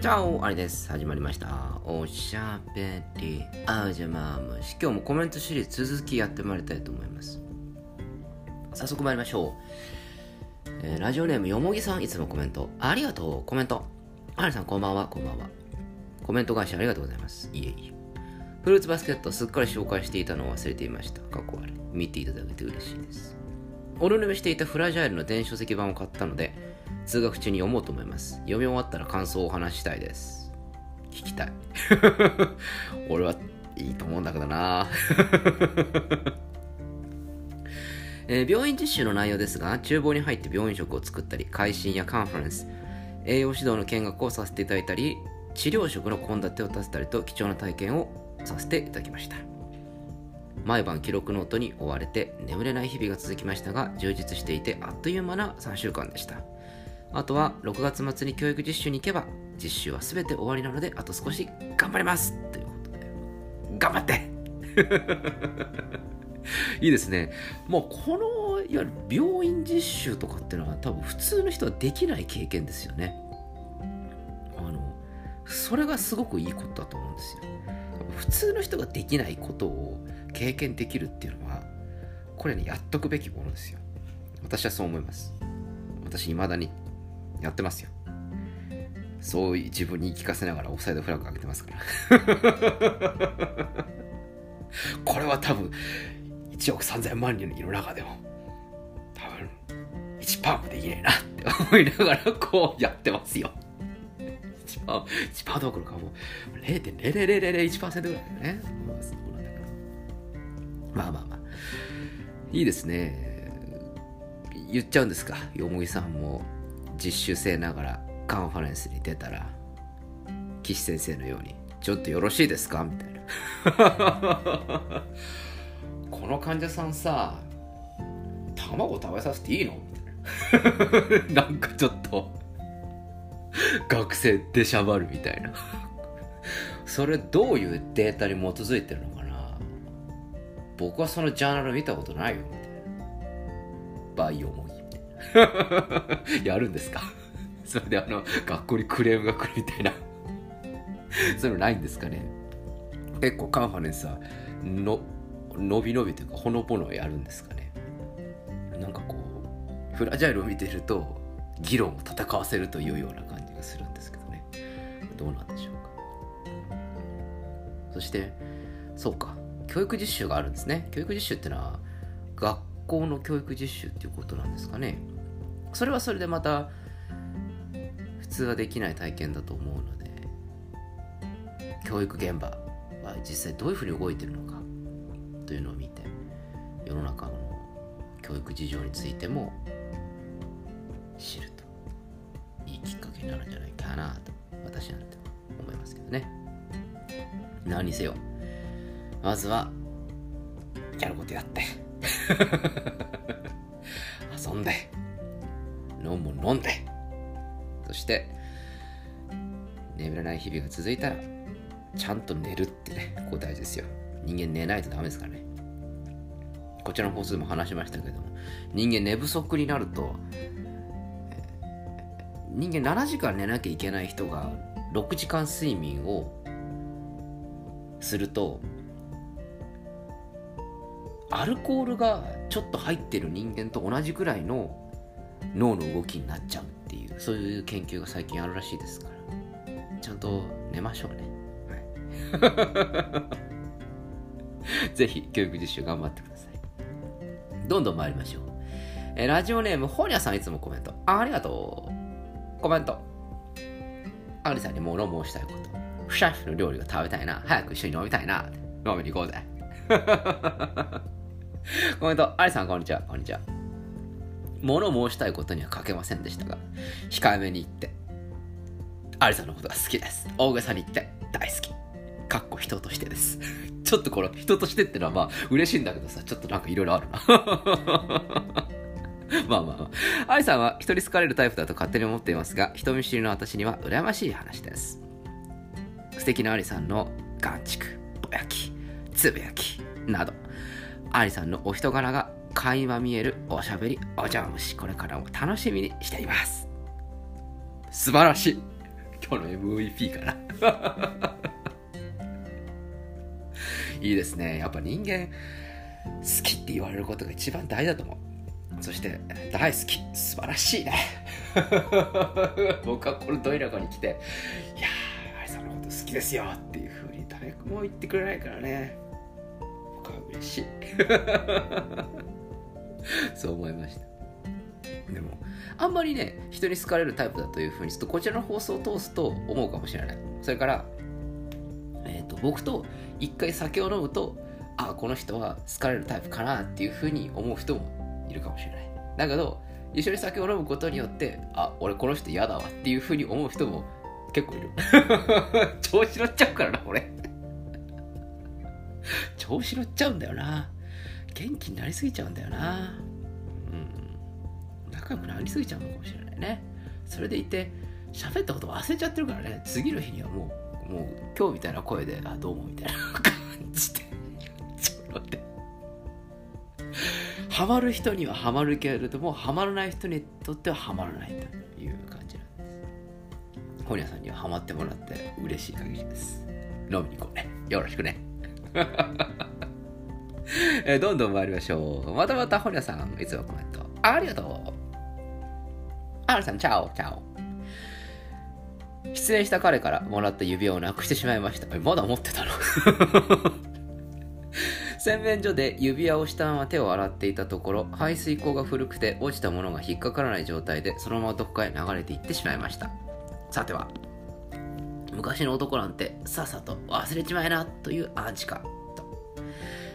じゃあ、あれです。始まりました。おしゃべりあじゃまむし。今日もコメントシリーズ続きやってまいりたいと思います。早速参りましょう。えーラジオネームよもぎさん、いつもコメント。ありがとう、コメント。あらさん、こんばんは、こんばんは。コメント返しありがとうございます。いえいえ。フルーツバスケットすっかり紹介していたのを忘れていました。過去あれ。見ていただけて嬉しいです。おるぬめしていたフラジャイルの電子書籍版を買ったので、通学中に読もうと思います。読み終わったら感想をお話したいです。聞きたい。俺はいいと思うんだけどな。えー病院実習の内容ですが、厨房に入って病院食を作ったり、会心やカンファレンス、栄養指導の見学をさせていただいたり、治療食の献立を立てたりと貴重な体験をさせていただきました。毎晩記録ノートに追われて眠れない日々が続きましたが充実していてあっという間な3週間でしたあとは6月末に教育実習に行けば実習は全て終わりなのであと少し頑張ります。ということで。頑張って。いいですね。もうこのいわゆる病院実習とかっていうのは多分普通の人はできない経験ですよね。あのそれがすごくいいことだと思うんですよ。普通の人ができないことを経験できるっていうのはこれねやっとくべきものですよ。私はそう思います。私未だにやってますよ。そういう自分に聞かせながらオフサイドフラッグ上げてますから。これは多分1億3000万人の中でも多分1パーもできないなって思いながらこうやってますよ。1パー1パーどころかもう0.00001%ぐらいだよね、まあまあまあ。まあいいですね。言っちゃうんですか。よもぎさんも。実習生ながらカンファレンスに出たら岸先生のように「ちょっとよろしいですか?」みたいな。この患者さんさ卵食べさせていいの？みたいな。なんかちょっと学生でしゃばるみたいな。それどういうデータに基づいてるのかな？僕はそのジャーナル見たことないよみたいな。バイオモギ やるんですか？それであの学校にクレームが来るみたいな。そういうのないんですかね？結構カンファレンスはの伸び伸びというかほのぼのやるんですかね？なんかこうフラジャイルを見てると議論を戦わせるというような感じがするんですけどね。どうなんでしょうか？そしてそうか。教育実習があるんですね。教育実習ってのは学校の教育実習っていうことなんですかね。それはそれでまた普通はできない体験だと思うので教育現場は実際どういうふうに動いてるのかというのを見て世の中の教育事情についても知るといいきっかけになるんじゃないかなと私なんて思いますけどね。何にせよまずはやることやって。遊んで飲む飲んで。そして眠れない日々が続いたらちゃんと寝るってねここ大事ですよ。人間寝ないとダメですからね。こちらの放送でも話しましたけども人間寝不足になると人間7時間寝なきゃいけない人が6時間睡眠をするとアルコールがちょっと入ってる人間と同じくらいの脳の動きになっちゃうっていうそういう研究が最近あるらしいですから。ちゃんと寝ましょうね、はい、ぜひ教育実習頑張ってください。どんどん参りましょう。えラジオネームホニャさんいつもコメント。ありがとう。コメント。アリさんに物申したいこと。フシャフの料理が食べたいな。早く一緒に飲みたいな。飲みに行こうぜ。コメント、アリさん、こんにちは。こんにちは。物申したいことには書けませんでしたが、控えめに言って、アリさんのことが好きです。大げさに言って、大好き。かっこ人としてです。ちょっとこの人としてってのはまあ嬉しいんだけどさ、ちょっとなんかいろいろあるな。まあまあまあ。アリさんは人に好かれるタイプだと勝手に思っていますが、人見知りの私には羨ましい話です。素敵なアリさんの眼畜、ぼやき、つぶやきなど、アリさんのお人柄が垣間見えるおしゃべりお邪魔虫これからも楽しみにしています。素晴らしい。今日の MVP かな いいですね。やっぱ人間好きって言われることが一番大事だと思う。そして大好き。素晴らしいね。僕はこのど田舎に来ていやー愛さんのこと好きですよっていうふうに誰も言ってくれないからね。僕は嬉しい。そう思いました。でもあんまりね人に好かれるタイプだというふうにちょっとこちらの放送を通すと思うかもしれない。それからえーと、僕と一回酒を飲むとあこの人は好かれるタイプかなっていうふうに思う人もいるかもしれない。だけど一緒に酒を飲むことによってあ俺この人嫌だわっていうふうに思う人も結構いる。調子乗っちゃうからな俺。調子乗っちゃうんだよな。元気になりすぎちゃうんだよな。うん。仲良くなりすぎちゃうのかもしれないね。それでいて喋ったこと忘れちゃってるからね。次の日にはもうもう今日みたいな声で「あどうも」みたいな感じで。ちょっと待ってハマる人にはハマるけれどもハマらない人にとってはハマらないという感じなんです。本屋さんにはハマってもらって嬉しい限りです。飲みに行こうね。よろしくね。えどんどん参りましょう。またまた本屋さんいつもコメント。ありがとう。アルさんチャオチャオ。失恋した彼からもらった指輪をなくしてしまいました。まだ持ってたの？洗面所で指輪をしたまま手を洗っていたところ、排水口が古くて落ちたものが引っかからない状態でそのままどこかへ流れていってしまいました。さては、昔の男なんてさっさと忘れちまえなというアンチか。と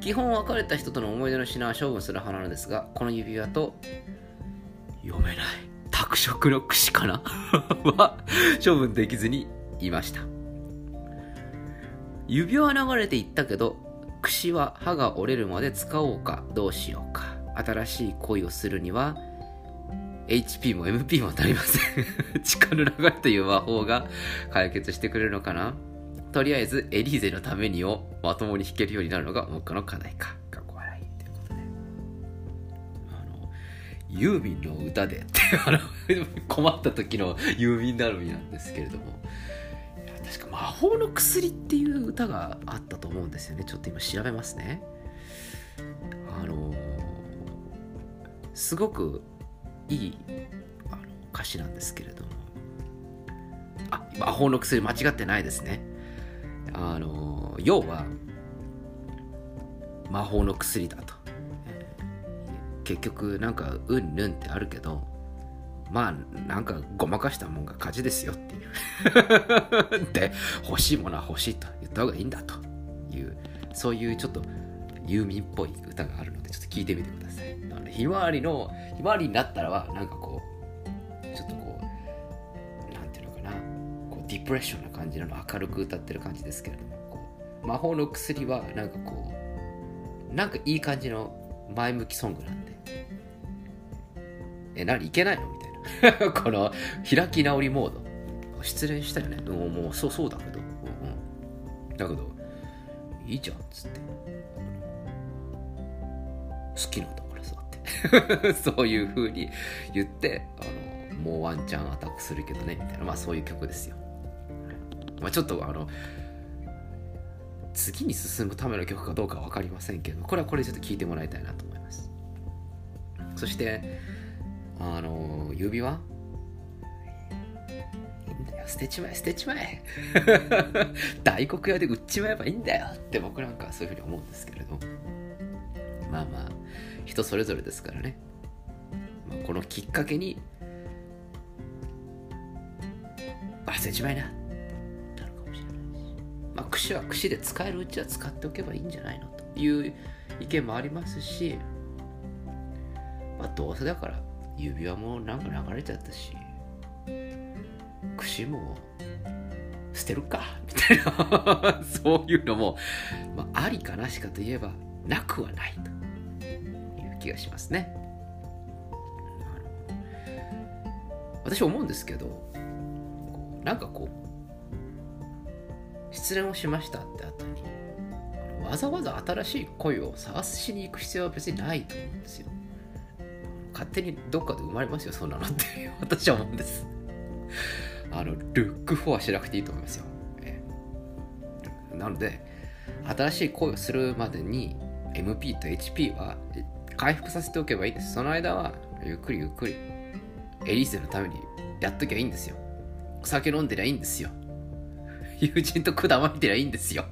基本別れた人との思い出の品は処分する派なのですが、この指輪と読めない。拓殖の櫛かな は処分できずにいました指輪は流れていったけど櫛は歯が折れるまで使おうかどうしようか新しい恋をするには HP も MP も足りません。力の流れという魔法が解決してくれるのかな？とりあえずエリーゼのためにをまともに弾けるようになるのが僕の課題か。学校笑いということで。あのユーミンの歌でって困った時のユーミン頼みなんですけれども。確か魔法の薬っていう歌があったと思うんですよね。ちょっと今調べますね。あのすごくいいあの歌詞なんですけれども。あ魔法の薬間違ってないですね。あの要は魔法の薬だと。結局なんかうんぬんってあるけどまあなんかごまかしたもんが勝ちですよっていう。で欲しいものは欲しいと言った方がいいんだというそういうちょっとユーミンっぽい歌があるのでちょっと聞いてみてくださいあのひまわりのひまわりになったらはなんかこうちょっとこうなんていうのかなこうディプレッションな感じなの明るく歌ってる感じですけれどもこう魔法の薬はなんかこうなんかいい感じの前向きソングなんでえ、何？いけないの？みたいな。この、開き直りモード。失恋したよね。もう、もうそうそうだけど。うんうん。だけど、いいじゃんっ、つって。好きなんだからさ、って。そういう風に言って、あの、もうワンチャンアタックするけどね、みたいな。まあそういう曲ですよ。まあちょっとあの、次に進むための曲かどうか分かりませんけど、これはこれちょっと聞いてもらいたいなと思います。そして、あの指輪？捨てちまえ捨てちまえ 大黒屋で売っちまえばいいんだよって僕なんかそういうふうに思うんですけれどまあまあ人それぞれですからね、まあ、このきっかけに捨てちまえな。なるかもしれないし。まあ串は串で使えるうちは使っておけばいいんじゃないのという意見もありますしまあどうせだから指輪もなんか流れちゃったし串も捨てるかみたいな。そういうのも、まあ、ありかなしかといえばなくはないと。気がしますね。私思うんですけどなんかこう失恋をしましたって後にわざわざ新しい恋を探しに行く必要は別にないと思うんですよ。勝手にどっかで生まれますよそんなのって 私は思うんです。あのルックフォアしなくていいと思いますよ、えなので新しい恋をするまでに MP と HP は回復させておけばいいです。その間はゆっくりゆっくりエリーゼのためにやっときゃいいんですよ。お酒飲んでりゃいいんですよ。友人と管巻いてりゃいいんですよ。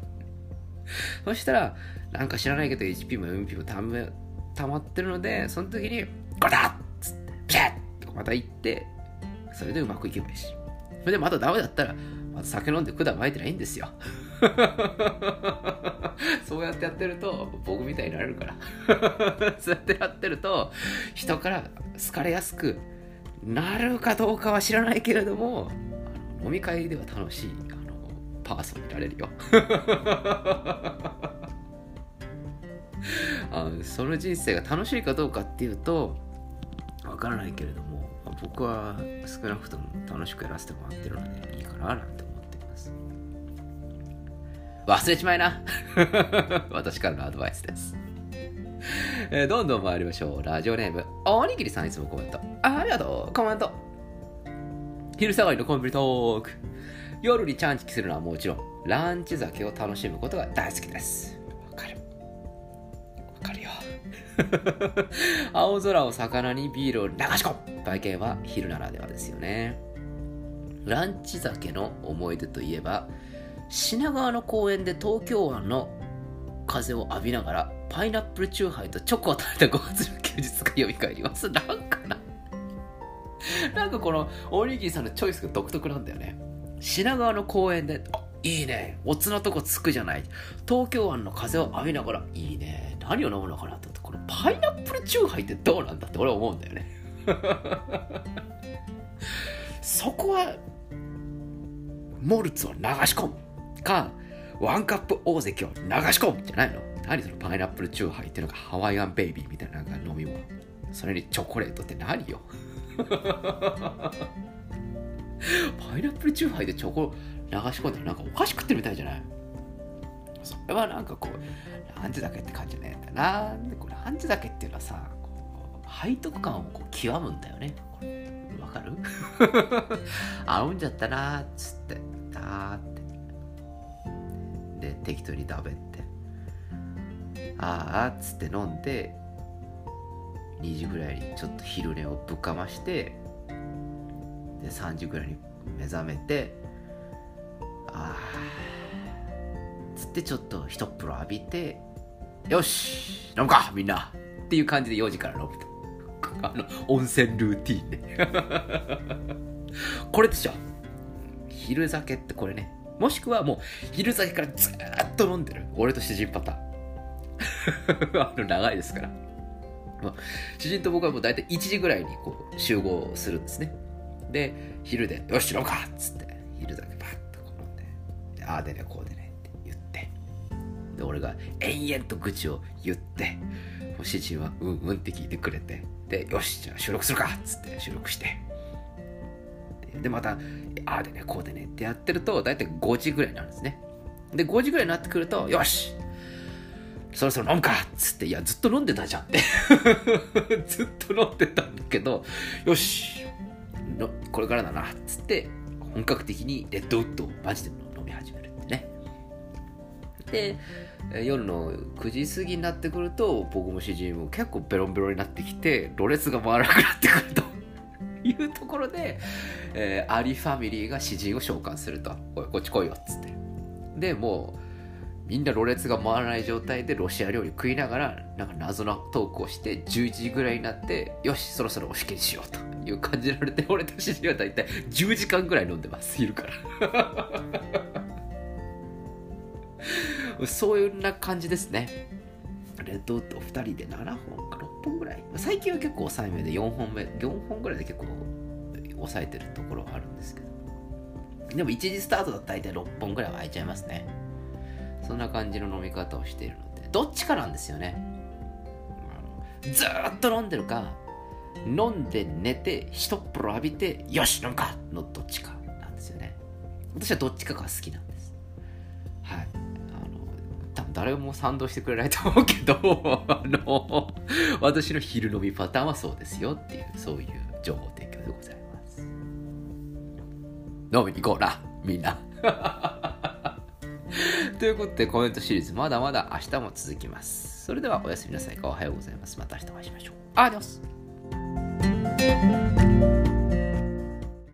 そしたらなんか知らないけど HP も MP もたまってるのでその時にゴダッつってピャッとまた行ってそれでうまくいけばいいし。それでまたダメだったらまた酒飲んで管巻いてりゃいいんですよ。そうやってやってると僕みたいになれるから。そうやってやってると人から好かれやすくなるかどうかは知らないけれども飲み会では楽しいあのパーソンになれるよ。あその人生が楽しいかどうかっていうとわからないけれども僕は少なくとも楽しくやらせてもらってるのでいいかななんて思っています。忘れちまいな。私からのアドバイスです。えーどんどん参りましょう。ラジオネームおにぎりさんいつもコメント。あありがとう。コメント。昼下がりのコンビニトーク。夜にチャンチキするのはもちろんランチ酒を楽しむことが大好きです。わかる。わかるよ。青空を魚にビールを流し込む。体験は昼ならではですよね。ランチ酒の思い出といえば品川の公園で東京湾の風を浴びながらパイナップルチューハイとチョコを食べた5月の休日が蘇ります。なんかな。なんかこのおにぎりさんのチョイスが独特なんだよね。品川の公園であいいね。おつのとこつくじゃない。東京湾の風を浴びながらいいね。何を飲むのかなと思ってこのパイナップルチューハイってどうなんだって俺は思うんだよね。そこはモルツを流し込む。かワンカップ大関を流し込むじゃないの？何そのパイナップルチューハイっていうのがハワイアンベイビーみたいななんか飲み物。それにチョコレートって何よ？パイナップルチューハイでチョコ流し込んだらなんかお菓子食ってるみたいじゃない？それはなんかこうランチだけって感じねえんだな。でこれランチだけっていうのはさ背徳感をこう極むんだよね。これわかる？合うんじゃったなーっつって。だーってで適当に食べて。あーっつって飲んで2時ぐらいにちょっと昼寝をぶっかましてで3時ぐらいに目覚めてあーつってちょっと一風呂浴びてよし飲むかみんなっていう感じで4時から飲むと。あの温泉ルーティーンね。これでしょ。昼酒ってこれね。もしくはもう昼酒からずーっと飲んでる。俺と主人パターン。あの長いですから。まあ主人と僕はもう大体1時ぐらいにこう集合するんですね。で昼で「よし飲むか!」っつって昼だけパッとこう飲んでああでねこうでねって言って。で俺が延々と愚痴を言ってもう主人はうんうんって聞いてくれてでよしじゃあ収録するかっつって収録して。でまたああでねこうでねってやってると大体5時ぐらいになるんですねで5時ぐらいになってくるとよしそろそろ飲むかっつって、いや、ずっと飲んでたじゃんって。ずっと飲んでたんだけど、よし、のこれからだなっつって、本格的にレッドウッドをマジで飲み始めるってね。で、夜の9時過ぎになってくると、僕も主人も結構ベロンベロンになってきて、ろれつが回らなくなってくると。いうところで、えーアリファミリーが詩人を召喚すると。おい、こっち来いよっつって。で、もう、みんなろれつが回らない状態でロシア料理食いながらなんか謎のトークをして11時ぐらいになってよしそろそろおしけにしようという感じられて俺と主人は大体10時間ぐらい飲んでます昼から そういうな感じですねレッドウッド2人で7本か本ぐらい？最近は結構抑えめで4本目4本ぐらいで結構抑えてるところはあるんですけど。でも1時スタートだと大体6本ぐらいは空いちゃいますね。そんな感じの飲み方をしているので。どっちかなんですよね。ずっと飲んでるか飲んで寝て一っ風呂浴びてよし飲むかのどっちかなんですよね。私はどっちかが好きなんです。誰も賛同してくれないと思うけど あの私の昼飲みパターンはそうですよっていうそういう情報提供でございます飲みに行こうな、みんな。ということでコメントシリーズまだまだ明日も続きます。それではおやすみなさいおはようございます。また明日お会いしましょう。アディオス